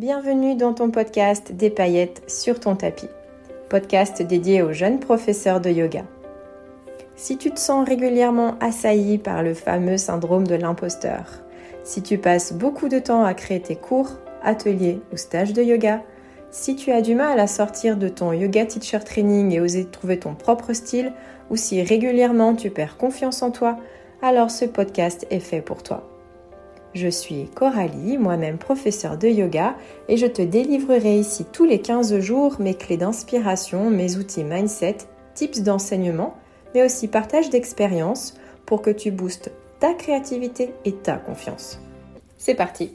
Bienvenue dans ton podcast Des paillettes sur ton tapis, podcast dédié aux jeunes professeurs de yoga. Si tu te sens régulièrement assailli par le fameux syndrome de l'imposteur, si tu passes beaucoup de temps à créer tes cours, ateliers ou stages de yoga, si tu as du mal à sortir de ton yoga teacher training et oser trouver ton propre style, ou si régulièrement tu perds confiance en toi, alors ce podcast est fait pour toi. Je suis Coralie, moi-même professeure de yoga, et je te délivrerai ici tous les 15 jours mes clés d'inspiration, mes outils mindset, tips d'enseignement, mais aussi partage d'expériences pour que tu boostes ta créativité et ta confiance. C'est parti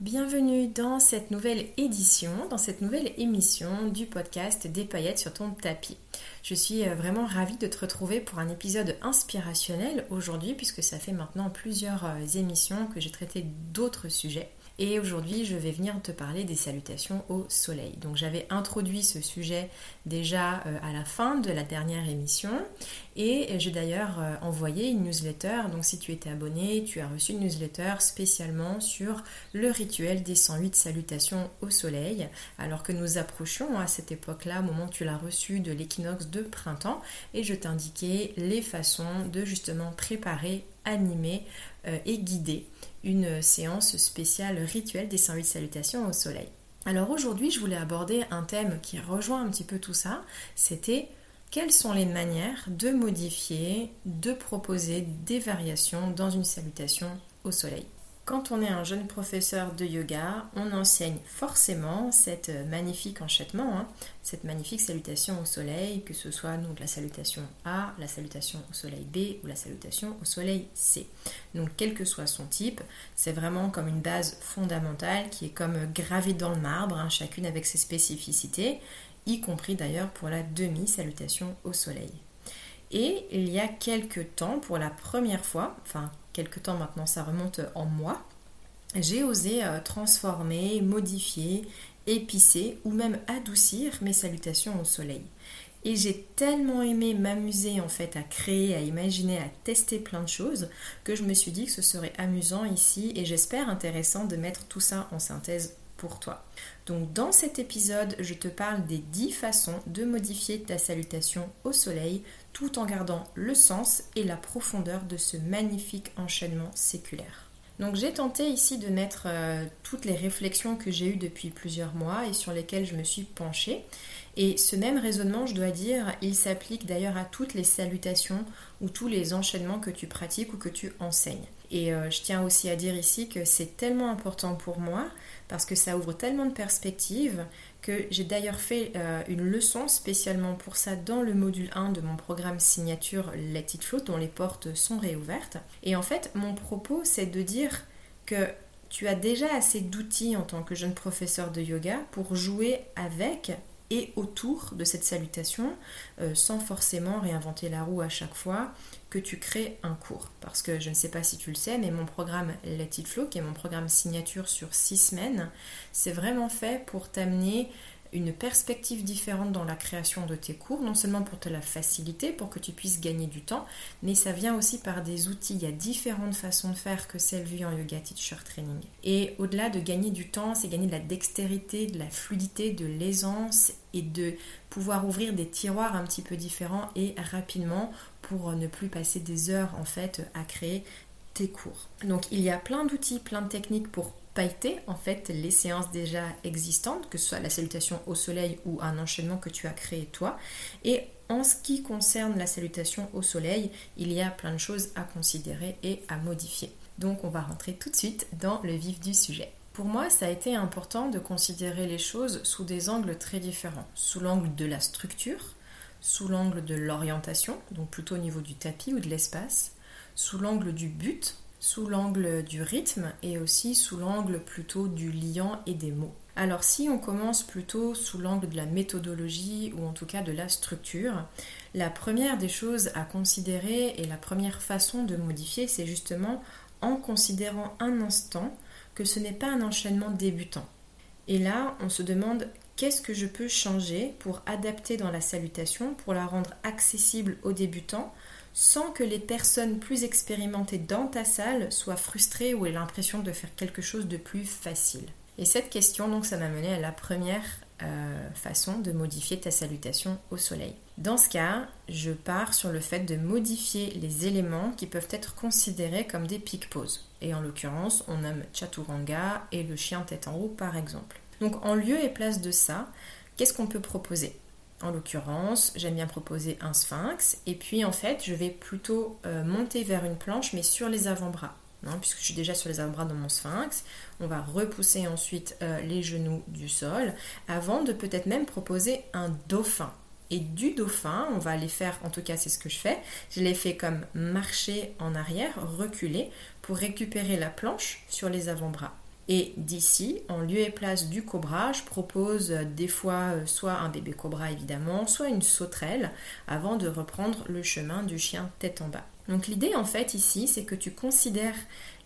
Bienvenue dans cette nouvelle édition, dans cette nouvelle émission du podcast Des paillettes sur ton tapis. Je suis euh, vraiment ravie de te retrouver pour un épisode inspirationnel aujourd'hui puisque ça fait maintenant plusieurs euh, émissions que j'ai traité d'autres sujets. Et aujourd'hui, je vais venir te parler des salutations au soleil. Donc j'avais introduit ce sujet déjà euh, à la fin de la dernière émission et j'ai d'ailleurs euh, envoyé une newsletter. Donc si tu étais abonné, tu as reçu une newsletter spécialement sur le rituel des 108 salutations au soleil. Alors que nous approchions à cette époque-là, au moment où tu l'as reçu, de l'équinoxe de printemps. Et je t'indiquais les façons de justement préparer, animer euh, et guider une séance spéciale rituelle des 108 salutations au soleil. Alors aujourd'hui, je voulais aborder un thème qui rejoint un petit peu tout ça, c'était quelles sont les manières de modifier, de proposer des variations dans une salutation au soleil? Quand on est un jeune professeur de yoga, on enseigne forcément cette magnifique enchaînement, hein, cette magnifique salutation au soleil, que ce soit donc la salutation A, la salutation au soleil B ou la salutation au soleil C. Donc quel que soit son type, c'est vraiment comme une base fondamentale qui est comme gravée dans le marbre, hein, chacune avec ses spécificités, y compris d'ailleurs pour la demi-salutation au soleil. Et il y a quelques temps, pour la première fois, enfin quelques temps maintenant, ça remonte en moi, j'ai osé euh, transformer, modifier, épicer ou même adoucir mes salutations au soleil. Et j'ai tellement aimé m'amuser en fait à créer, à imaginer, à tester plein de choses que je me suis dit que ce serait amusant ici et j'espère intéressant de mettre tout ça en synthèse toi. Donc dans cet épisode, je te parle des 10 façons de modifier ta salutation au soleil tout en gardant le sens et la profondeur de ce magnifique enchaînement séculaire. Donc j'ai tenté ici de mettre euh, toutes les réflexions que j'ai eues depuis plusieurs mois et sur lesquelles je me suis penchée. Et ce même raisonnement, je dois dire, il s'applique d'ailleurs à toutes les salutations ou tous les enchaînements que tu pratiques ou que tu enseignes. Et euh, je tiens aussi à dire ici que c'est tellement important pour moi parce que ça ouvre tellement de perspectives que j'ai d'ailleurs fait euh, une leçon spécialement pour ça dans le module 1 de mon programme signature Let It Flow dont les portes sont réouvertes. Et en fait, mon propos, c'est de dire que tu as déjà assez d'outils en tant que jeune professeur de yoga pour jouer avec et autour de cette salutation euh, sans forcément réinventer la roue à chaque fois que tu crées un cours. Parce que je ne sais pas si tu le sais, mais mon programme Let It Flow, qui est mon programme signature sur six semaines, c'est vraiment fait pour t'amener une perspective différente dans la création de tes cours, non seulement pour te la faciliter, pour que tu puisses gagner du temps, mais ça vient aussi par des outils. Il y a différentes façons de faire que celles vues en Yoga Teacher Training. Et au-delà de gagner du temps, c'est gagner de la dextérité, de la fluidité, de l'aisance et de pouvoir ouvrir des tiroirs un petit peu différents et rapidement pour ne plus passer des heures en fait à créer tes cours. Donc il y a plein d'outils, plein de techniques pour pailleter en fait les séances déjà existantes, que ce soit la salutation au soleil ou un enchaînement que tu as créé toi. Et en ce qui concerne la salutation au soleil, il y a plein de choses à considérer et à modifier. Donc on va rentrer tout de suite dans le vif du sujet. Pour moi, ça a été important de considérer les choses sous des angles très différents. Sous l'angle de la structure, sous l'angle de l'orientation, donc plutôt au niveau du tapis ou de l'espace, sous l'angle du but, sous l'angle du rythme et aussi sous l'angle plutôt du liant et des mots. Alors si on commence plutôt sous l'angle de la méthodologie ou en tout cas de la structure, la première des choses à considérer et la première façon de modifier, c'est justement en considérant un instant que ce n'est pas un enchaînement débutant. Et là, on se demande qu'est-ce que je peux changer pour adapter dans la salutation, pour la rendre accessible aux débutants, sans que les personnes plus expérimentées dans ta salle soient frustrées ou aient l'impression de faire quelque chose de plus facile. Et cette question, donc, ça m'a mené à la première euh, façon de modifier ta salutation au soleil. Dans ce cas, je pars sur le fait de modifier les éléments qui peuvent être considérés comme des piques poses. Et en l'occurrence, on nomme Chaturanga et le chien tête en haut par exemple. Donc en lieu et place de ça, qu'est-ce qu'on peut proposer? En l'occurrence, j'aime bien proposer un sphinx et puis en fait, je vais plutôt euh, monter vers une planche mais sur les avant-bras. Hein, puisque je suis déjà sur les avant-bras dans mon sphinx. On va repousser ensuite euh, les genoux du sol avant de peut-être même proposer un dauphin. Et du dauphin, on va les faire, en tout cas c'est ce que je fais, je les fais comme marcher en arrière, reculer, pour récupérer la planche sur les avant-bras. Et d'ici, en lieu et place du cobra, je propose euh, des fois euh, soit un bébé cobra évidemment, soit une sauterelle, avant de reprendre le chemin du chien tête en bas. Donc l'idée en fait ici, c'est que tu considères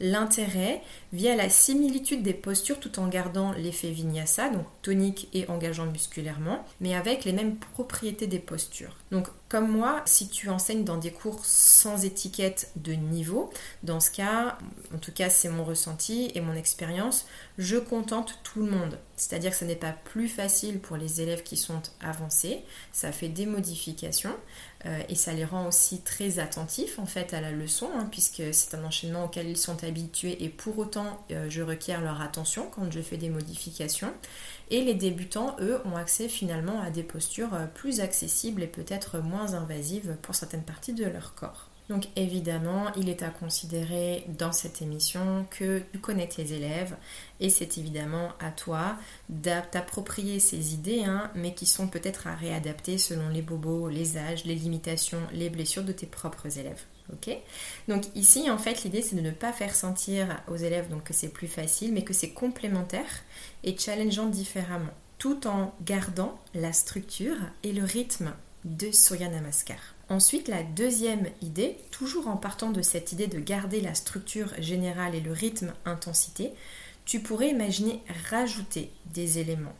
l'intérêt via la similitude des postures tout en gardant l'effet vinyasa, donc tonique et engageant musculairement, mais avec les mêmes propriétés des postures. Donc comme moi, si tu enseignes dans des cours sans étiquette de niveau, dans ce cas, en tout cas c'est mon ressenti et mon expérience, je contente tout le monde. C'est-à-dire que ce n'est pas plus facile pour les élèves qui sont avancés, ça fait des modifications euh, et ça les rend aussi très attentifs en fait à la leçon, hein, puisque c'est un enchaînement auquel ils sont et pour autant euh, je requiers leur attention quand je fais des modifications. Et les débutants, eux, ont accès finalement à des postures euh, plus accessibles et peut-être moins invasives pour certaines parties de leur corps. Donc évidemment, il est à considérer dans cette émission que tu connais tes élèves et c'est évidemment à toi d'approprier ces idées, hein, mais qui sont peut-être à réadapter selon les bobos, les âges, les limitations, les blessures de tes propres élèves. Donc ici, en fait, l'idée c'est de ne pas faire sentir aux élèves donc, que c'est plus facile, mais que c'est complémentaire et challengeant différemment, tout en gardant la structure et le rythme de Surya Namaskar. Ensuite, la deuxième idée, toujours en partant de cette idée de garder la structure générale et le rythme intensité, tu pourrais imaginer rajouter des éléments,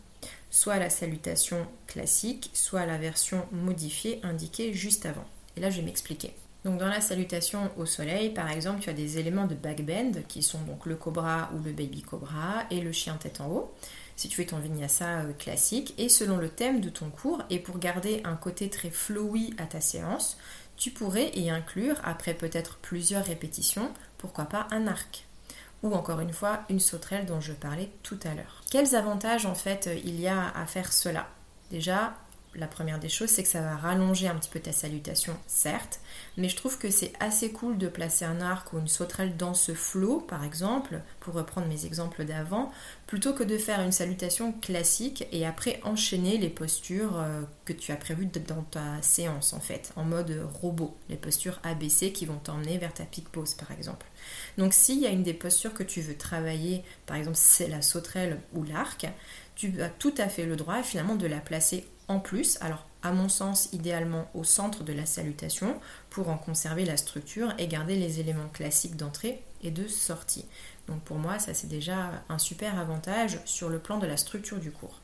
soit la salutation classique, soit la version modifiée indiquée juste avant. Et là, je vais m'expliquer. Donc dans la salutation au soleil, par exemple, tu as des éléments de backbend qui sont donc le cobra ou le baby cobra et le chien tête en haut. Si tu fais ton vinyasa euh, classique, et selon le thème de ton cours, et pour garder un côté très flowy à ta séance, tu pourrais y inclure, après peut-être plusieurs répétitions, pourquoi pas un arc. Ou encore une fois une sauterelle dont je parlais tout à l'heure. Quels avantages en fait euh, il y a à faire cela? Déjà, la première des choses, c'est que ça va rallonger un petit peu ta salutation, certes, mais je trouve que c'est assez cool de placer un arc ou une sauterelle dans ce flot, par exemple, pour reprendre mes exemples d'avant, plutôt que de faire une salutation classique et après enchaîner les postures euh, que tu as prévues dans ta séance, en fait, en mode robot, les postures ABC qui vont t'emmener vers ta pique pose, par exemple. Donc s'il y a une des postures que tu veux travailler, par exemple c'est la sauterelle ou l'arc, tu as tout à fait le droit finalement de la placer en plus, alors à mon sens idéalement au centre de la salutation pour en conserver la structure et garder les éléments classiques d'entrée et de sortie. Donc pour moi ça c'est déjà un super avantage sur le plan de la structure du cours.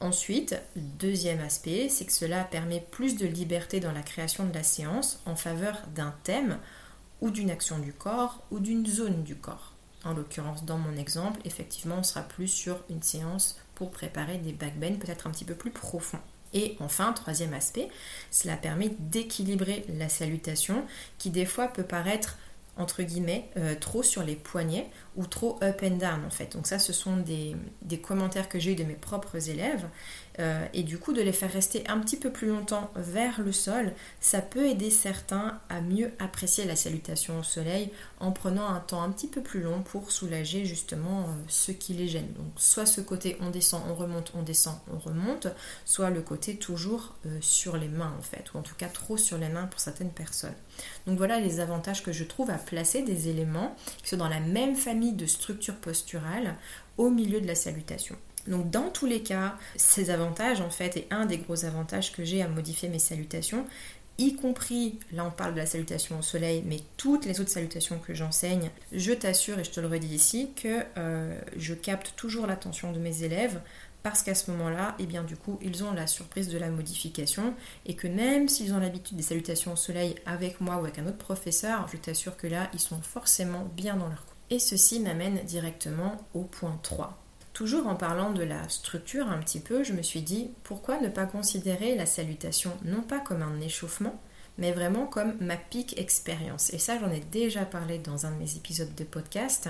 Ensuite, deuxième aspect, c'est que cela permet plus de liberté dans la création de la séance en faveur d'un thème ou d'une action du corps ou d'une zone du corps. En l'occurrence, dans mon exemple, effectivement, on sera plus sur une séance pour préparer des backbends peut-être un petit peu plus profonds. Et enfin, troisième aspect, cela permet d'équilibrer la salutation qui des fois peut paraître entre guillemets, euh, trop sur les poignets ou trop up and down en fait. Donc ça, ce sont des, commentaires que j'ai eu de mes propres élèves. Euh, et du coup, de les faire rester un petit peu plus longtemps vers le sol, ça peut aider certains à mieux apprécier la salutation au soleil en prenant un temps un petit peu plus long pour soulager justement euh, ce qui les gêne. Donc soit ce côté on descend, on remonte, on descend, on remonte, soit le côté toujours sur les mains en fait, ou en tout cas trop sur les mains pour certaines personnes. Donc voilà les avantages que je trouve à placer des éléments qui sont dans la même famille de structures posturales au milieu de la salutation. Donc dans tous les cas, ces avantages en fait, et un des gros avantages que j'ai à modifier mes salutations, y compris, là on parle de la salutation au soleil, mais toutes les autres salutations que j'enseigne, je t'assure et je te le redis ici que euh, je capte toujours l'attention de mes élèves parce qu'à ce moment-là, et eh bien du coup, ils ont la surprise de la modification et que même s'ils ont l'habitude des salutations au soleil avec moi ou avec un autre professeur, je t'assure que là, ils sont forcément bien dans leur coup. Et ceci m'amène directement au point 3. Toujours en parlant de la structure un petit peu, je me suis dit pourquoi ne pas considérer la salutation non pas comme un échauffement, mais vraiment comme ma pique expérience. Et ça, j'en ai déjà parlé dans un de mes épisodes de podcast.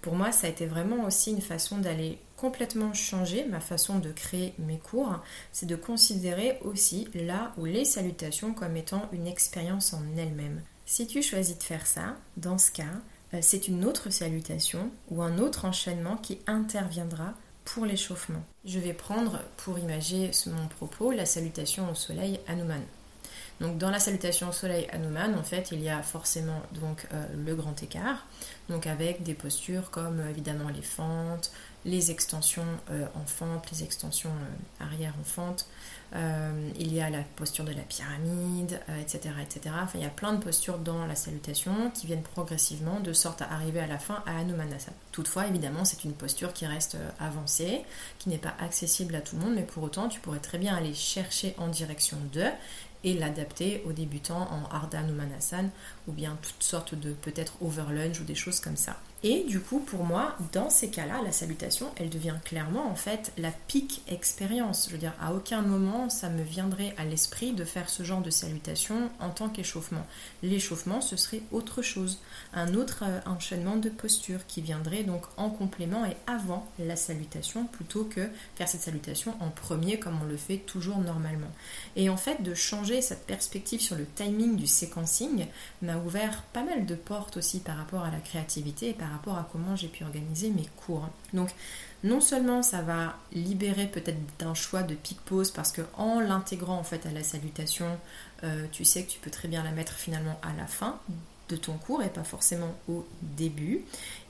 Pour moi, ça a été vraiment aussi une façon d'aller complètement changer ma façon de créer mes cours. C'est de considérer aussi là où les salutations comme étant une expérience en elle-même. Si tu choisis de faire ça, dans ce cas, c'est une autre salutation ou un autre enchaînement qui interviendra pour l'échauffement. Je vais prendre pour imager mon propos la salutation au soleil Hanuman. Donc dans la salutation au soleil Hanuman, en fait, il y a forcément donc euh, le grand écart, donc avec des postures comme euh, évidemment les fentes, les extensions euh, en fente, les extensions arrière en fente. Il y a la posture de la pyramide, etc., etc. Enfin, il y a plein de postures dans la salutation qui viennent progressivement de sorte à arriver à la fin à Hanumanasana. Toutefois, évidemment, c'est une posture qui reste avancée, qui n'est pas accessible à tout le monde, mais pour autant, tu pourrais très bien aller chercher en direction de et l'adapter aux débutants en Manasan ou bien toutes sortes de peut-être overlunge ou des choses comme ça. Et du coup, pour moi, dans ces cas-là, la salutation, elle devient clairement en fait la pique expérience. Je veux dire, à aucun moment ça me viendrait à l'esprit de faire ce genre de salutation en tant qu'échauffement. L'échauffement, ce serait autre chose, un autre euh, enchaînement de postures qui viendrait donc en complément et avant la salutation plutôt que faire cette salutation en premier comme on le fait toujours normalement. Et en fait, de changer cette perspective sur le timing du séquencing m'a ouvert pas mal de portes aussi par rapport à la créativité et par rapport à comment j'ai pu organiser mes cours. Donc non seulement ça va libérer peut-être d'un choix de pic pause parce que en l'intégrant en fait à la salutation, euh, tu sais que tu peux très bien la mettre finalement à la fin de ton cours et pas forcément au début.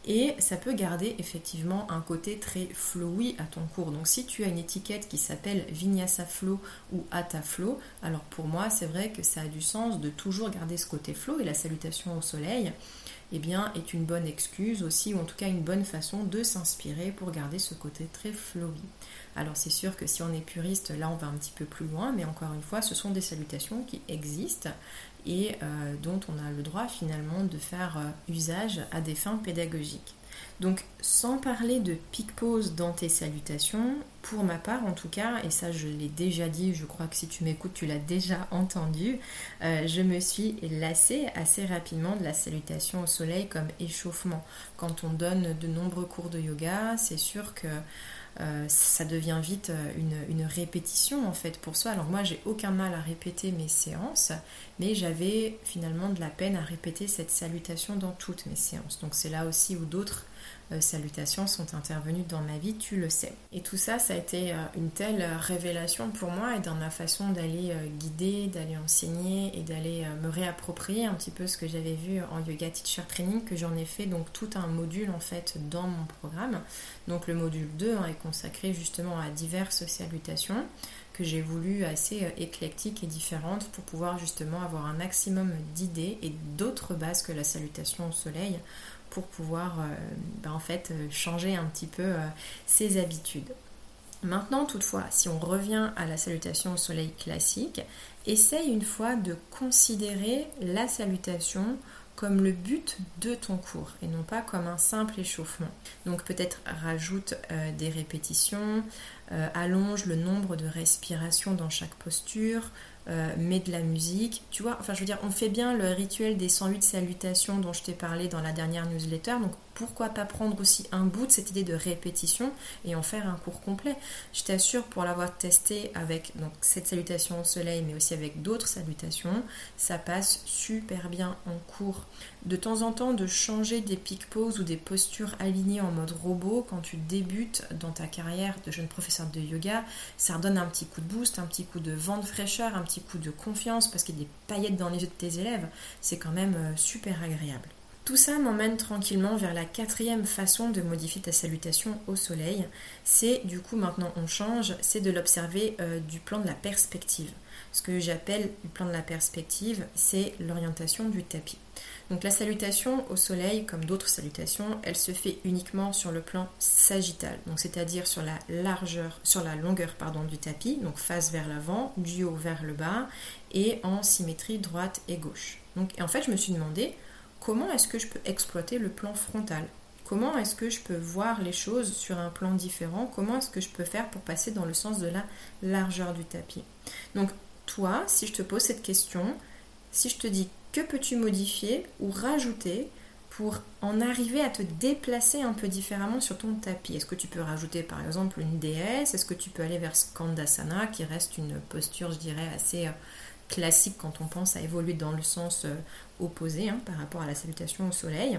Et ça peut garder effectivement un côté très flowy à ton cours. Donc si tu as une étiquette qui s'appelle Vinyasa Flow ou Hatha Flow, alors pour moi c'est vrai que ça a du sens de toujours garder ce côté flow et la salutation au soleil eh bien, est une bonne excuse aussi, ou en tout cas une bonne façon de s'inspirer pour garder ce côté très flowy. Alors c'est sûr que si on est puriste, là on va un petit peu plus loin, mais encore une fois, ce sont des salutations qui existent et euh, dont on a le droit finalement de faire euh, usage à des fins pédagogiques. Donc sans parler de pic pause dans tes salutations, pour ma part en tout cas, et ça je l'ai déjà dit, je crois que si tu m'écoutes tu l'as déjà entendu, euh, je me suis lassée assez rapidement de la salutation au soleil comme échauffement. Quand on donne de nombreux cours de yoga, c'est sûr que euh, ça devient vite euh, une, répétition en fait pour soi. Alors moi j'ai aucun mal à répéter mes séances, mais j'avais finalement de la peine à répéter cette salutation dans toutes mes séances. Donc c'est là aussi où d'autres salutations sont intervenues dans ma vie, tu le sais. Et tout ça, ça a été euh, une telle euh, révélation pour moi et dans ma façon d'aller guider, d'aller enseigner et d'aller me réapproprier un petit peu ce que j'avais vu en yoga teacher training que j'en ai fait donc tout un module en fait dans mon programme. Donc le module 2 hein, est consacré justement à diverses salutations que j'ai voulu assez éclectiques et différentes pour pouvoir justement avoir un maximum d'idées et d'autres bases que la salutation au soleil pour pouvoir euh, ben, en fait euh, changer un petit peu euh, ses habitudes. Maintenant, toutefois, si on revient à la salutation au soleil classique, essaye une fois de considérer la salutation comme le but de ton cours et non pas comme un simple échauffement. Donc peut-être rajoute des répétitions, allonge le nombre de respirations dans chaque posture, euh, met de la musique. Tu vois, enfin je veux dire, on fait bien le rituel des 108 salutations dont je t'ai parlé dans la dernière newsletter. Pourquoi pas prendre aussi un bout de cette idée de répétition et en faire un cours complet Je t'assure, pour l'avoir testé avec cette salutation au soleil, mais aussi avec d'autres salutations, ça passe super bien en cours. De temps en temps, de changer des pic poses ou des postures alignées en mode robot quand tu débutes dans ta carrière de jeune professeur de yoga, ça redonne un petit coup de boost, un petit coup de vent de fraîcheur, un petit coup de confiance parce qu'il y a des paillettes dans les yeux de tes élèves. C'est quand même euh, super agréable. Tout ça m'emmène tranquillement vers la quatrième façon de modifier ta salutation au soleil. C'est du coup maintenant on change, c'est de l'observer euh, du plan de la perspective. Ce que j'appelle le plan de la perspective, c'est l'orientation du tapis. Donc la salutation au soleil, comme d'autres salutations, elle se fait uniquement sur le plan sagittal, donc c'est-à-dire sur la largeur, sur la longueur pardon, du tapis, donc face vers l'avant, du haut vers le bas, et en symétrie droite et gauche. Donc en fait, je me suis demandé comment est-ce que je peux exploiter le plan frontal? Comment est-ce que je peux voir les choses sur un plan différent? Comment est-ce que je peux faire pour passer dans le sens de la largeur du tapis? Donc toi, si je te pose cette question, si je te dis que peux-tu modifier ou rajouter pour en arriver à te déplacer un peu différemment sur ton tapis? Est-ce que tu peux rajouter par exemple une déesse? Est-ce que tu peux aller vers Skandasana qui reste une posture, je dirais, assez euh, classique quand on pense à évoluer dans le sens euh, opposé hein, par rapport à la salutation au soleil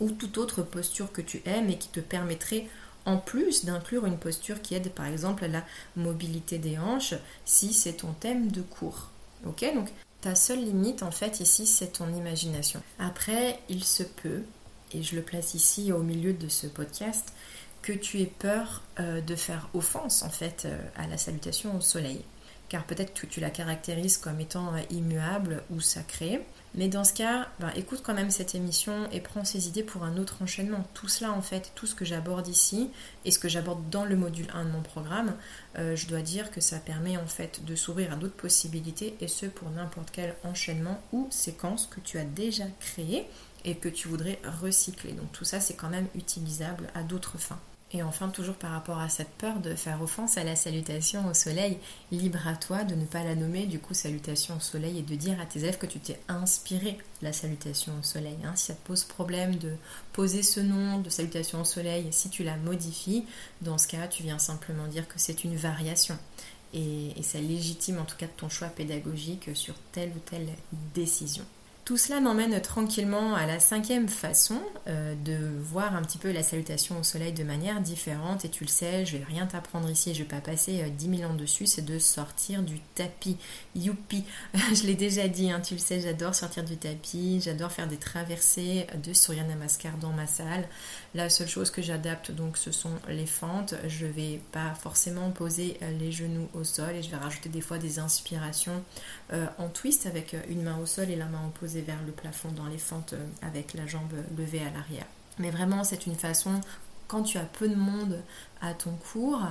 ou toute autre posture que tu aimes et qui te permettrait en plus d'inclure une posture qui aide par exemple à la mobilité des hanches si c'est ton thème de cours. Ok Donc ta seule limite en fait ici c'est ton imagination. Après il se peut, et je le place ici au milieu de ce podcast, que tu aies peur euh, de faire offense en fait euh, à la salutation au soleil. Car peut-être que tu la caractérises comme étant euh, immuable ou sacrée. Mais dans ce cas, ben, écoute quand même cette émission et prends ces idées pour un autre enchaînement. Tout cela, en fait, tout ce que j'aborde ici et ce que j'aborde dans le module 1 de mon programme, euh, je dois dire que ça permet en fait de s'ouvrir à d'autres possibilités et ce pour n'importe quel enchaînement ou séquence que tu as déjà créé et que tu voudrais recycler. Donc tout ça, c'est quand même utilisable à d'autres fins. Et enfin, toujours par rapport à cette peur de faire offense à la salutation au soleil, libre à toi de ne pas la nommer du coup salutation au soleil et de dire à tes élèves que tu t'es inspiré de la salutation au soleil. Hein. Si ça te pose problème de poser ce nom de salutation au soleil, si tu la modifies, dans ce cas, tu viens simplement dire que c'est une variation. Et, et ça légitime en tout cas ton choix pédagogique sur telle ou telle décision. Tout cela m'emmène tranquillement à la cinquième façon euh, de voir un petit peu la salutation au soleil de manière différente. Et tu le sais, je vais rien t'apprendre ici, je vais pas passer euh, dix 10 000 ans dessus, c'est de sortir du tapis. Youpi Je l'ai déjà dit, hein, tu le sais, j'adore sortir du tapis, j'adore faire des traversées de Surya Namaskar dans ma salle. La seule chose que j'adapte donc ce sont les fentes. Je vais pas forcément poser euh, les genoux au sol et je vais rajouter des fois des inspirations en twist avec une main au sol et la main opposée vers le plafond dans les fentes euh, avec la jambe levée à l'arrière. Mais vraiment, c'est une façon, quand tu as peu de monde à ton cours,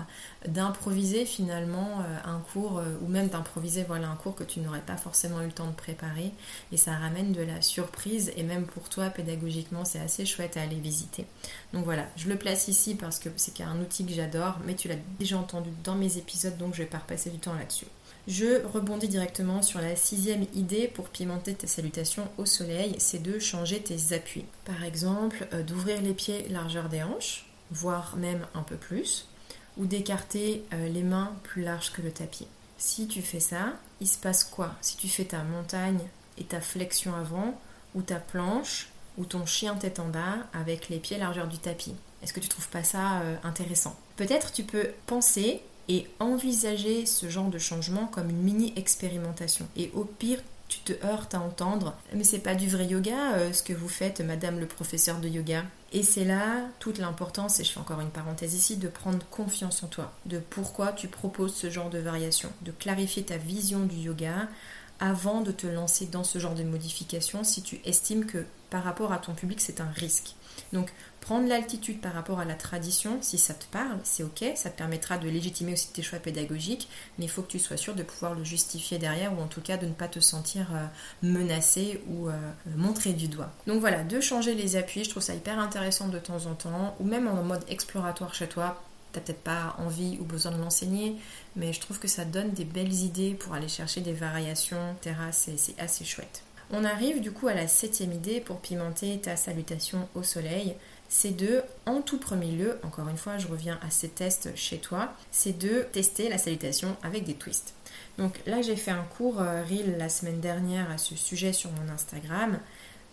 d'improviser finalement euh, un cours, euh, ou même d'improviser voilà, un cours que tu n'aurais pas forcément eu le temps de préparer. Et ça ramène de la surprise, et même pour toi, pédagogiquement, c'est assez chouette à aller visiter. Donc voilà, je le place ici parce que c'est un outil que j'adore, mais tu l'as déjà entendu dans mes épisodes, donc je vais pas repasser du temps là-dessus. Je rebondis directement sur la sixième idée pour pimenter ta salutation au soleil, c'est de changer tes appuis. Par exemple, euh, d'ouvrir les pieds largeur des hanches, voire même un peu plus, ou d'écarter euh, les mains plus larges que le tapis. Si tu fais ça, il se passe quoi? Si tu fais ta montagne et ta flexion avant, ou ta planche, ou ton chien tête en bas avec les pieds largeur du tapis. Est-ce que tu trouves pas ça euh, intéressant? Peut-être tu peux penser et envisager ce genre de changement comme une mini expérimentation. Et au pire, tu te heurtes à entendre mais c'est pas du vrai yoga euh, ce que vous faites madame le professeur de yoga et c'est là toute l'importance et je fais encore une parenthèse ici de prendre confiance en toi de pourquoi tu proposes ce genre de variation de clarifier ta vision du yoga avant de te lancer dans ce genre de modification si tu estimes que par rapport à ton public c'est un risque donc prendre l'altitude par rapport à la tradition, si ça te parle, c'est ok, ça te permettra de légitimer aussi tes choix pédagogiques, mais il faut que tu sois sûr de pouvoir le justifier derrière ou en tout cas de ne pas te sentir euh, menacé ou euh, montré du doigt. Donc voilà, de changer les appuis, je trouve ça hyper intéressant de temps en temps, ou même en mode exploratoire chez toi, t'as peut-être pas envie ou besoin de l'enseigner, mais je trouve que ça donne des belles idées pour aller chercher des variations, etc. C'est assez chouette. On arrive du coup à la septième idée pour pimenter ta salutation au soleil. C'est de, en tout premier lieu, encore une fois, je reviens à ces tests chez toi, c'est de tester la salutation avec des twists. Donc là, j'ai fait un cours euh, reel la semaine dernière à ce sujet sur mon Instagram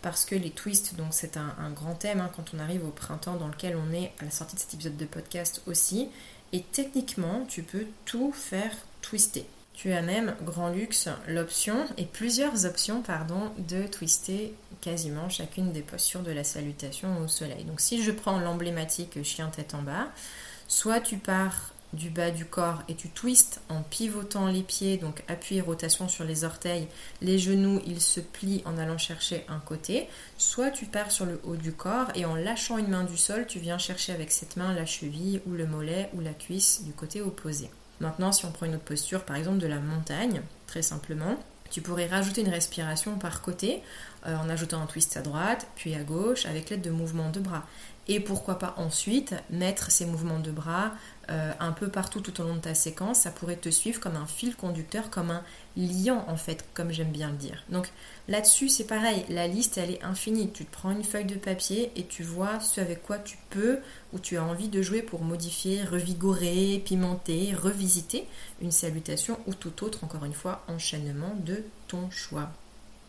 parce que les twists, donc c'est un, grand thème hein, quand on arrive au printemps dans lequel on est à la sortie de cet épisode de podcast aussi. Et techniquement, tu peux tout faire twister. Tu as même, grand luxe, l'option, et plusieurs options, pardon, de twister quasiment chacune des postures de la salutation au soleil. Donc si je prends l'emblématique chien tête en bas, soit tu pars du bas du corps et tu twistes en pivotant les pieds, donc appui rotation sur les orteils, les genoux ils se plient en allant chercher un côté, soit tu pars sur le haut du corps et en lâchant une main du sol, tu viens chercher avec cette main la cheville ou le mollet ou la cuisse du côté opposé. Maintenant, si on prend une autre posture, par exemple de la montagne, très simplement, Tu pourrais rajouter une respiration par côté en ajoutant un twist à droite, puis à gauche, avec l'aide de mouvements de bras. Et pourquoi pas ensuite mettre ces mouvements de bras euh, un peu partout tout au long de ta séquence. Ça pourrait te suivre comme un fil conducteur, comme un liant en fait, comme j'aime bien le dire. Donc là-dessus, c'est pareil. La liste, elle est infinie. Tu te prends une feuille de papier et tu vois ce avec quoi tu peux ou tu as envie de jouer pour modifier, revigorer, pimenter, revisiter une salutation ou tout autre, encore une fois, enchaînement de ton choix.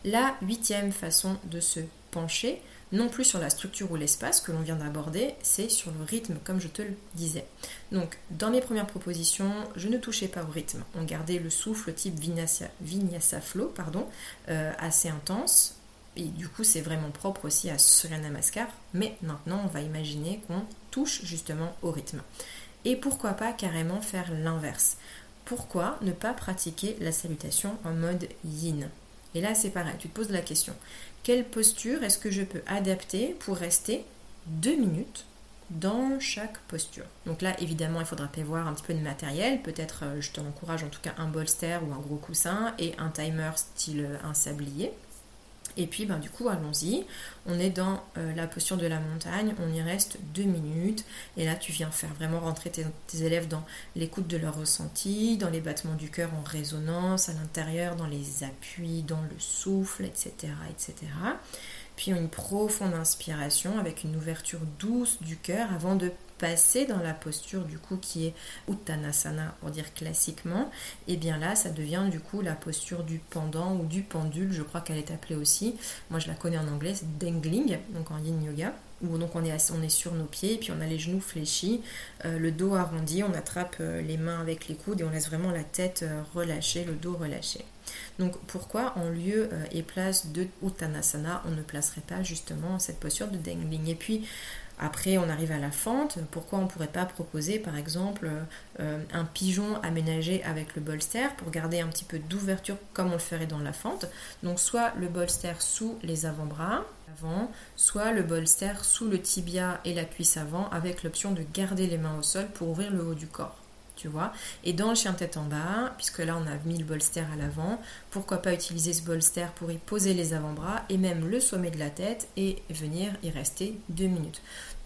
La huitième façon de se pencher, non plus sur la structure ou l'espace que l'on vient d'aborder, c'est sur le rythme, comme je te le disais. Donc, dans mes premières propositions, je ne touchais pas au rythme. On gardait le souffle type vinyasa, flow, pardon, euh, assez intense. Et du coup, c'est vraiment propre aussi à Surya Namaskar. Mais maintenant, on va imaginer qu'on touche justement au rythme. Et pourquoi pas carrément faire l'inverse? Pourquoi ne pas pratiquer la salutation en mode yin? Et là, c'est pareil, tu te poses la question quelle posture est-ce que je peux adapter pour rester deux minutes dans chaque posture? Donc là, évidemment, il faudra prévoir un petit peu de matériel. Peut-être, euh, je te encourage en tout cas un bolster ou un gros coussin et un timer style euh, un sablier. Et puis, ben, du coup, allons-y. On est dans euh, la posture de la montagne. On y reste deux minutes. Et là, tu viens faire vraiment rentrer tes, élèves dans l'écoute de leur ressenti, dans les battements du cœur en résonance, à l'intérieur, dans les appuis, dans le souffle, etc., etc. Puis une profonde inspiration avec une ouverture douce du cœur avant de passer dans la posture du coup qui est Uttanasana pour dire classiquement, et bien là ça devient du coup la posture du pendant ou du pendule, je crois qu'elle est appelée aussi. Moi je la connais en anglais, c'est Dengling, donc en yin yoga où donc on est, sur nos pieds, et puis on a les genoux fléchis, euh, le dos arrondi, on attrape euh, les mains avec les coudes et on laisse vraiment la tête euh, relâchée, le dos relâché. Donc pourquoi en lieu et place de Uttanasana, on ne placerait pas justement cette posture de Dengling Et puis après, on arrive à la fente. Pourquoi on ne pourrait pas proposer, par exemple, euh, un pigeon aménagé avec le bolster pour garder un petit peu d'ouverture comme on le ferait dans la fente Donc, soit le bolster sous les avant-bras, avant, soit le bolster sous le tibia et la cuisse avant, avec l'option de garder les mains au sol pour ouvrir le haut du corps. Tu vois et dans le chien tête en bas, puisque là on a mis le bolster à l'avant, pourquoi pas utiliser ce bolster pour y poser les avant-bras et même le sommet de la tête et venir y rester deux minutes.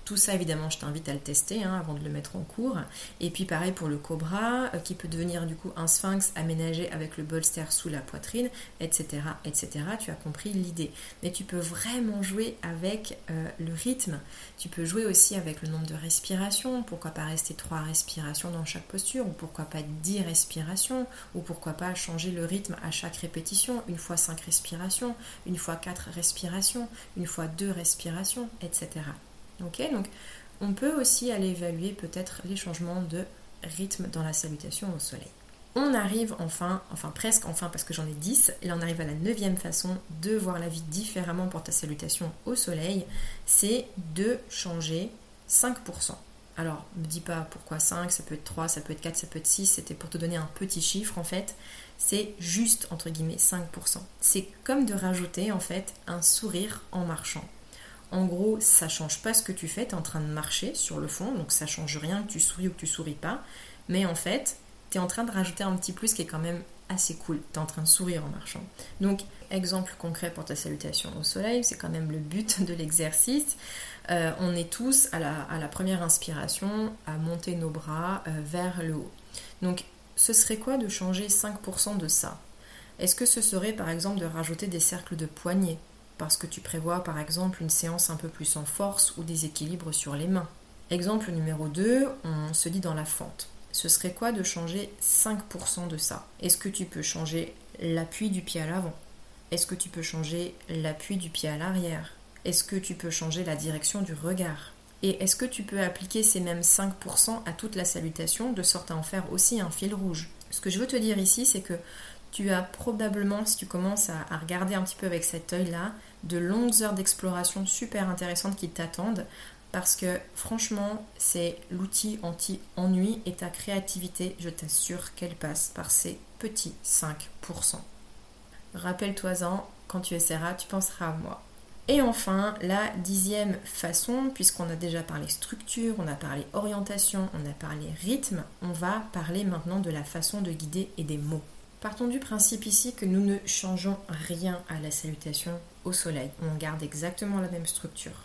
Tout ça, évidemment, je t'invite à le tester hein, avant de le mettre en cours. Et puis pareil pour le cobra, euh, qui peut devenir du coup un sphinx aménagé avec le bolster sous la poitrine, etc. etc. Tu as compris l'idée. Mais tu peux vraiment jouer avec euh, le rythme. Tu peux jouer aussi avec le nombre de respirations. Pourquoi pas rester trois respirations dans chaque posture? Ou pourquoi pas dix respirations? Ou pourquoi pas changer le rythme à chaque répétition? Une fois cinq respirations, une fois quatre respirations, une fois deux respirations, etc. Donc on peut aussi aller évaluer peut-être les changements de rythme dans la salutation au soleil. On arrive enfin, enfin presque enfin parce que j'en ai 10, et là on arrive à la neuvième façon de voir la vie différemment pour ta salutation au soleil, c'est de changer 5%. Alors, ne me dis pas pourquoi 5, ça peut être 3, ça peut être 4, ça peut être 6, c'était pour te donner un petit chiffre en fait. C'est juste entre guillemets 5%. C'est comme de rajouter en fait un sourire en marchant. En gros, ça change pas ce que tu fais, tu es en train de marcher sur le fond, donc ça change rien que tu souris ou que tu souris pas. Mais en fait, tu es en train de rajouter un petit plus qui est quand même assez cool. Tu es en train de sourire en marchant. Donc, exemple concret pour ta salutation au soleil, c'est quand même le but de l'exercice. Euh, on est tous à la, première inspiration à monter nos bras euh, vers le haut. Donc, ce serait quoi de changer 5% de ça? Est-ce que ce serait par exemple de rajouter des cercles de poignets? Parce que tu prévois par exemple une séance un peu plus en force ou des équilibres sur les mains. Exemple numéro 2, on se dit dans la fente. Ce serait quoi de changer 5% de ça? Est-ce que tu peux changer l'appui du pied à l'avant? Est-ce que tu peux changer l'appui du pied à l'arrière? Est-ce que tu peux changer la direction du regard? Et est-ce que tu peux appliquer ces mêmes 5% à toute la salutation de sorte à en faire aussi un fil rouge? Ce que je veux te dire ici, c'est que tu as probablement, si tu commences à, regarder un petit peu avec cet œil-là, de longues heures d'exploration super intéressantes qui t'attendent parce que franchement, c'est l'outil anti-ennui et ta créativité, je t'assure qu'elle passe par ces petits 5%. Rappelle-toi-en, quand tu essaieras, tu penseras à moi. Et enfin, la dixième façon, puisqu'on a déjà parlé structure, on a parlé orientation, on a parlé rythme, on va parler maintenant de la façon de guider et des mots. Partons du principe ici que nous ne changeons rien à la salutation au soleil. On garde exactement la même structure.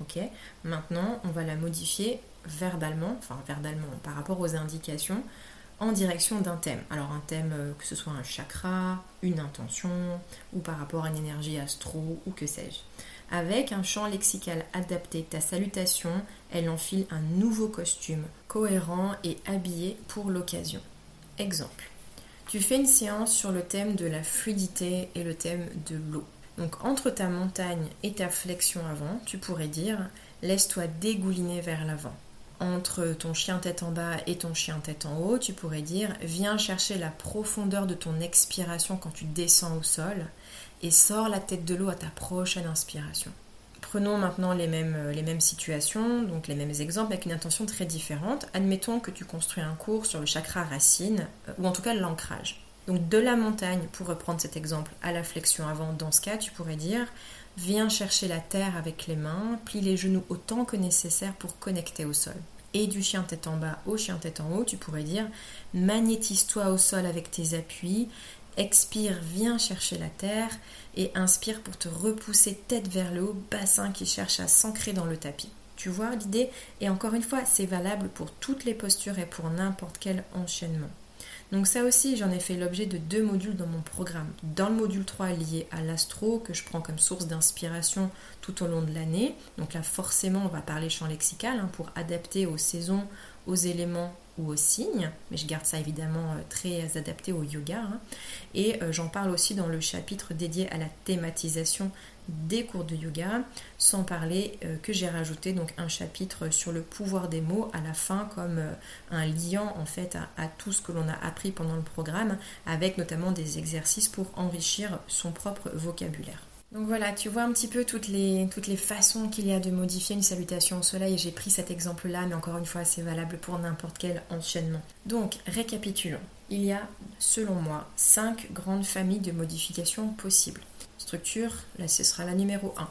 Ok? Maintenant, on va la modifier verbalement, enfin verbalement par rapport aux indications, en direction d'un thème. Alors un thème euh, que ce soit un chakra, une intention, ou par rapport à une énergie astro, ou que sais-je. Avec un champ lexical adapté, ta salutation, elle enfile un nouveau costume, cohérent et habillé pour l'occasion. Exemple. Tu fais une séance sur le thème de la fluidité et le thème de l'eau. Donc entre ta montagne et ta flexion avant, tu pourrais dire laisse-toi dégouliner vers l'avant. Entre ton chien tête en bas et ton chien tête en haut, tu pourrais dire viens chercher la profondeur de ton expiration quand tu descends au sol et sors la tête de l'eau à ta prochaine inspiration. Prenons maintenant les mêmes, les mêmes situations, donc les mêmes exemples avec une intention très différente. Admettons que tu construis un cours sur le chakra racine, euh, ou en tout cas l'ancrage. Donc de la montagne, pour reprendre cet exemple, à la flexion avant, dans ce cas, tu pourrais dire viens chercher la terre avec les mains, plie les genoux autant que nécessaire pour connecter au sol. Et du chien tête en bas au chien tête en haut, tu pourrais dire magnétise-toi au sol avec tes appuis, expire, viens chercher la terre et inspire pour te repousser tête vers le haut, bassin qui cherche à s'ancrer dans le tapis. Tu vois l'idée Et encore une fois, c'est valable pour toutes les postures et pour n'importe quel enchaînement. Donc ça aussi, j'en ai fait l'objet de deux modules dans mon programme. Dans le module 3 lié à l'astro, que je prends comme source d'inspiration tout au long de l'année. Donc là, forcément, on va parler champ lexical hein, pour adapter aux saisons, aux éléments ou aux signes, mais je garde ça évidemment euh, très adapté au yoga. Hein. Et euh, j'en parle aussi dans le chapitre dédié à la thématisation des cours de yoga, sans parler euh, que j'ai rajouté donc un chapitre sur le pouvoir des mots à la fin comme euh, un liant en fait à, tout ce que l'on a appris pendant le programme, avec notamment des exercices pour enrichir son propre vocabulaire. Donc voilà, tu vois un petit peu toutes les, façons qu'il y a de modifier une salutation au soleil. J'ai pris cet exemple-là, mais encore une fois, c'est valable pour n'importe quel enchaînement. Donc, récapitulons. Il y a, selon moi, cinq grandes familles de modifications possibles structure, là ce sera la numéro 1.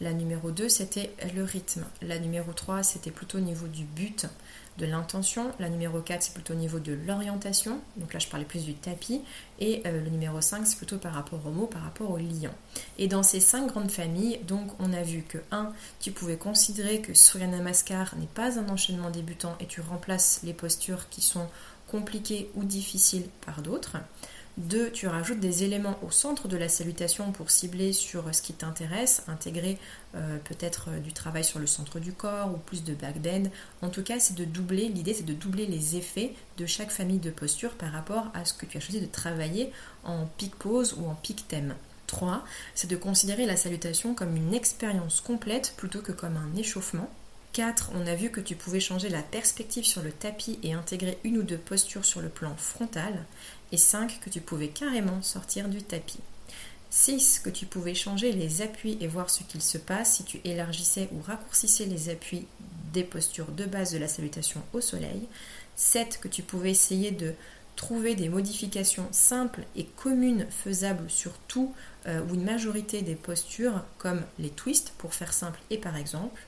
La numéro 2, c'était le rythme. La numéro 3, c'était plutôt au niveau du but, de l'intention. La numéro 4, c'est plutôt au niveau de l'orientation. Donc là, je parlais plus du tapis. Et euh, le numéro 5, c'est plutôt par rapport au mot, par rapport au lion. Et dans ces cinq grandes familles, donc on a vu que 1, tu pouvais considérer que Surya Namaskar n'est pas un enchaînement débutant et tu remplaces les postures qui sont compliquées ou difficiles par d'autres. 2. Tu rajoutes des éléments au centre de la salutation pour cibler sur ce qui t'intéresse, intégrer euh, peut-être euh, du travail sur le centre du corps ou plus de back bend. En tout cas, c'est de doubler, l'idée c'est de doubler les effets de chaque famille de posture par rapport à ce que tu as choisi de travailler en pic pose ou en pic thème. 3. C'est de considérer la salutation comme une expérience complète plutôt que comme un échauffement. 4. On a vu que tu pouvais changer la perspective sur le tapis et intégrer une ou deux postures sur le plan frontal et 5 que tu pouvais carrément sortir du tapis. 6 que tu pouvais changer les appuis et voir ce qu'il se passe si tu élargissais ou raccourcissais les appuis des postures de base de la salutation au soleil. 7 que tu pouvais essayer de trouver des modifications simples et communes faisables sur tout euh, ou une majorité des postures comme les twists pour faire simple et par exemple.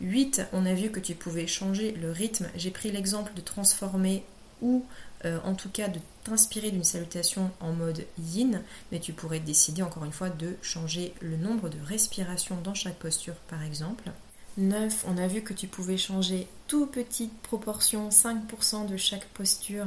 8, on a vu que tu pouvais changer le rythme. J'ai pris l'exemple de transformer ou euh, en tout cas de t'inspirer d'une salutation en mode yin, mais tu pourrais décider encore une fois de changer le nombre de respirations dans chaque posture par exemple. 9, on a vu que tu pouvais changer tout petite proportion, 5% de chaque posture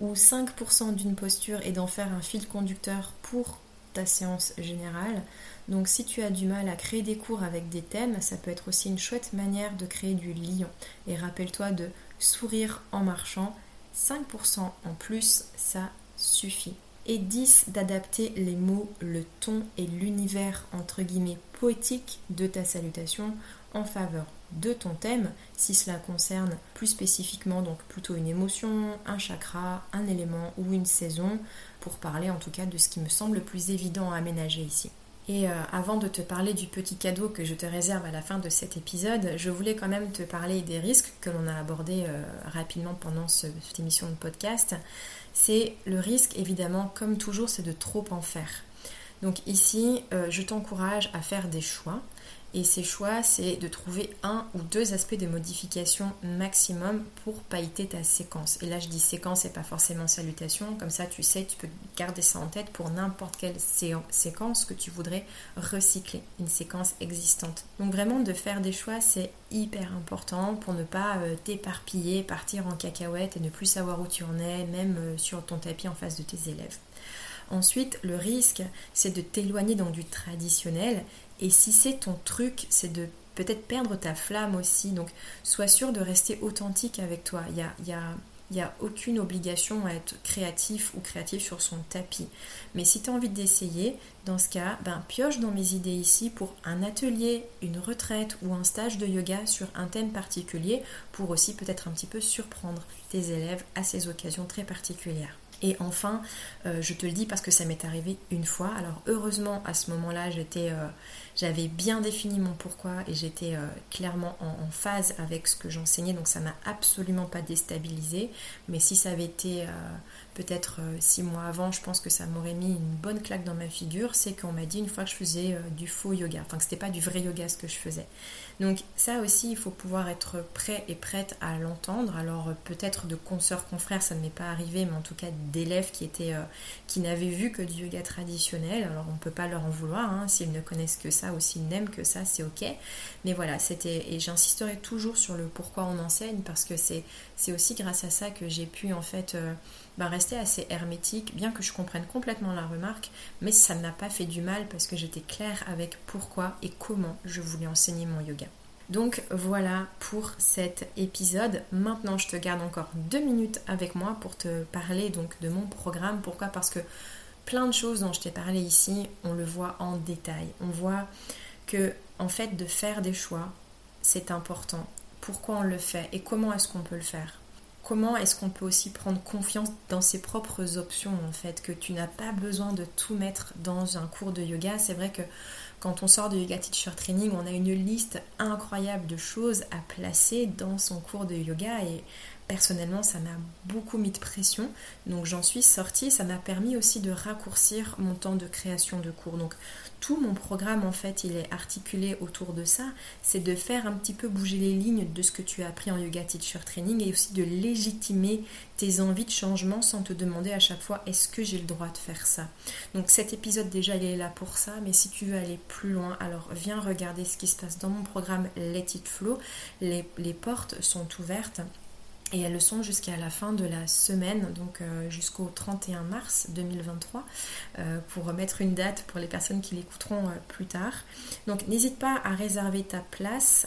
ou 5% d'une posture et d'en faire un fil conducteur pour ta séance générale. Donc si tu as du mal à créer des cours avec des thèmes, ça peut être aussi une chouette manière de créer du lion. Et rappelle-toi de sourire en marchant, 5% en plus, ça suffit. Et 10 d'adapter les mots, le ton et l'univers entre guillemets poétique de ta salutation en faveur de ton thème, si cela concerne plus spécifiquement donc plutôt une émotion, un chakra, un élément ou une saison, pour parler en tout cas de ce qui me semble le plus évident à aménager ici. Et euh, avant de te parler du petit cadeau que je te réserve à la fin de cet épisode, je voulais quand même te parler des risques que l'on a abordés euh, rapidement pendant cette émission de podcast. C'est le risque, évidemment, comme toujours, c'est de trop en faire. Donc ici, euh, je t'encourage à faire des choix Et ces choix, c'est de trouver un ou deux aspects de modification maximum pour pailleter ta séquence. Et là, je dis séquence et pas forcément salutation. Comme ça, tu sais, tu peux garder ça en tête pour n'importe quelle séquence que tu voudrais recycler, une séquence existante. Donc vraiment, de faire des choix, c'est hyper important pour ne pas euh, t'éparpiller, partir en cacahuète et ne plus savoir où tu en es, même euh, sur ton tapis en face de tes élèves. Ensuite, le risque, c'est de t'éloigner dans du traditionnel. Et si c'est ton truc, c'est de peut-être perdre ta flamme aussi. Donc, sois sûr de rester authentique avec toi. Il y a, y a aucune obligation à être créatif ou créatif sur son tapis. Mais si tu as envie d'essayer, dans ce cas, ben, pioche dans mes idées ici pour un atelier, une retraite ou un stage de yoga sur un thème particulier pour aussi peut-être un petit peu surprendre tes élèves à ces occasions très particulières. Et enfin, euh, je te le dis parce que ça m'est arrivé une fois. Alors heureusement, à ce moment-là, j'étais, euh, j'avais bien défini mon pourquoi et j'étais euh, clairement en, phase avec ce que j'enseignais, donc ça m'a absolument pas déstabilisé. Mais si ça avait été peut-être six mois avant, je pense que ça m'aurait mis une bonne claque dans ma figure. C'est qu'on m'a dit une fois que je faisais du faux yoga, enfin que c'était pas du vrai yoga ce que je faisais. Donc ça aussi, il faut pouvoir être prêt et prête à l'entendre. Alors peut-être de consoeurs confrères, ça ne m'est pas arrivé, mais en tout cas d'élèves qui étaient euh, qui n'avaient vu que du yoga traditionnel. Alors on ne peut pas leur en vouloir, hein. s'ils ne connaissent que ça ou s'ils n'aiment que ça, c'est ok. Mais voilà, c'était et j'insisterai toujours sur le pourquoi on enseigne parce que c'est c'est aussi grâce à ça que j'ai pu en fait euh, rester assez hermétique, bien que je comprenne complètement la remarque, mais ça ne m'a pas fait du mal parce que j'étais claire avec pourquoi et comment je voulais enseigner mon yoga. Donc voilà pour cet épisode. Maintenant, je te garde encore deux minutes avec moi pour te parler donc de mon programme. Pourquoi? Parce que plein de choses dont je t'ai parlé ici, on le voit en détail. On voit que en fait de faire des choix, c'est important. Pourquoi on le fait et comment est-ce qu'on peut le faire? Comment est-ce qu'on peut aussi prendre confiance dans ses propres options en fait que tu n'as pas besoin de tout mettre dans un cours de yoga. C'est vrai que quand on sort de Yoga Teacher Training, on a une liste incroyable de choses à placer dans son cours de yoga et personnellement, ça m'a beaucoup mis de pression. Donc j'en suis sortie. Ça m'a permis aussi de raccourcir mon temps de création de cours. Donc tout mon programme, en fait, il est articulé autour de ça. C'est de faire un petit peu bouger les lignes de ce que tu as appris en Yoga Teacher Training et aussi de légitimer tes envies de changement sans te demander à chaque fois est-ce que j'ai le droit de faire ça? Donc cet épisode déjà, il est là pour ça. Mais si tu veux aller plus loin, alors viens regarder ce qui se passe dans mon programme Let It Flow. les portes sont ouvertes. Et elles le sont jusqu'à la fin de la semaine, donc euh, jusqu'au 31 mars 2023, euh, pour remettre une date pour les personnes qui l'écouteront euh, plus tard. Donc n'hésite pas à réserver ta place,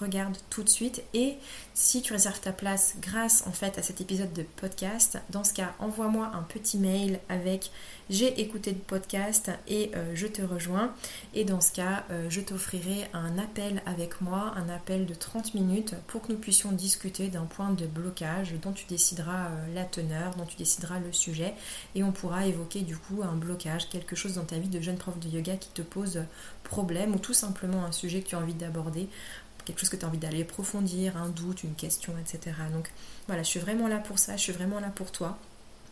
regarde tout de suite. Et si tu réserves ta place grâce en fait à cet épisode de podcast, dans ce cas, envoie-moi un petit mail avec j'ai écouté le podcast et je te rejoins. Et dans ce cas, je t'offrirai un appel avec moi, un appel de 30 minutes pour que nous puissions discuter d'un point de blocage dont tu décideras euh, la teneur, dont tu décideras le sujet et on pourra évoquer du coup un blocage, quelque chose dans ta vie de jeune prof de yoga qui te pose problème ou tout simplement un sujet que tu as envie d'aborder quelque chose que tu as envie d'aller approfondir, un doute, une question, etc. Donc voilà, je suis vraiment là pour ça, je suis vraiment là pour toi,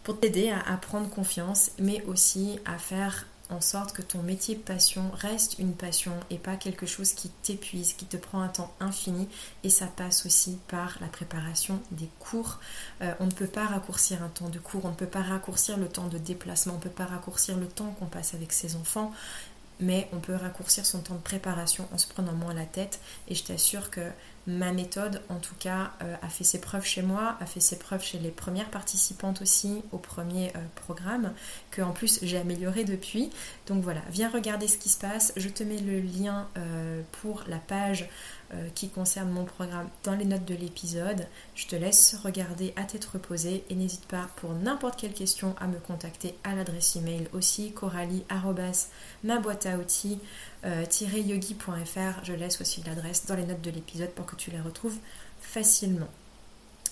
pour t'aider à, à prendre confiance, mais aussi à faire en sorte que ton métier passion reste une passion et pas quelque chose qui t'épuise, qui te prend un temps infini. Et ça passe aussi par la préparation des cours. Euh, on ne peut pas raccourcir un temps de cours, on ne peut pas raccourcir le temps de déplacement, on ne peut pas raccourcir le temps qu'on passe avec ses enfants mais on peut raccourcir son temps de préparation en se prenant moins la tête. Et je t'assure que ma méthode, en tout cas, euh, a fait ses preuves chez moi, a fait ses preuves chez les premières participantes aussi au premier euh, programme, que en plus j'ai amélioré depuis. Donc voilà, viens regarder ce qui se passe. Je te mets le lien euh, pour la page qui concerne mon programme dans les notes de l'épisode. Je te laisse regarder à tête reposée et n'hésite pas pour n'importe quelle question à me contacter à l'adresse email aussi coralie à outils yogi.fr. Je laisse aussi l'adresse dans les notes de l'épisode pour que tu les retrouves facilement.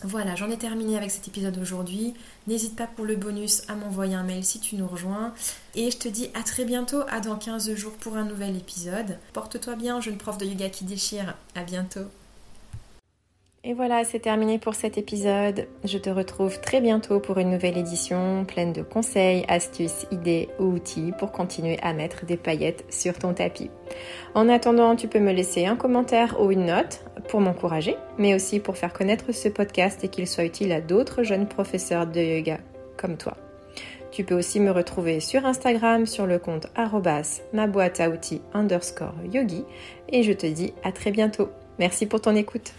Voilà, j'en ai terminé avec cet épisode aujourd'hui. N'hésite pas pour le bonus à m'envoyer un mail si tu nous rejoins. Et je te dis à très bientôt, à dans 15 jours pour un nouvel épisode. Porte-toi bien, jeune prof de yoga qui déchire. À bientôt. Et voilà, c'est terminé pour cet épisode. Je te retrouve très bientôt pour une nouvelle édition pleine de conseils, astuces, idées ou outils pour continuer à mettre des paillettes sur ton tapis. En attendant, tu peux me laisser un commentaire ou une note pour m'encourager, mais aussi pour faire connaître ce podcast et qu'il soit utile à d'autres jeunes professeurs de yoga comme toi. Tu peux aussi me retrouver sur Instagram sur le compte ma boîte à outils underscore yogi et je te dis à très bientôt. Merci pour ton écoute.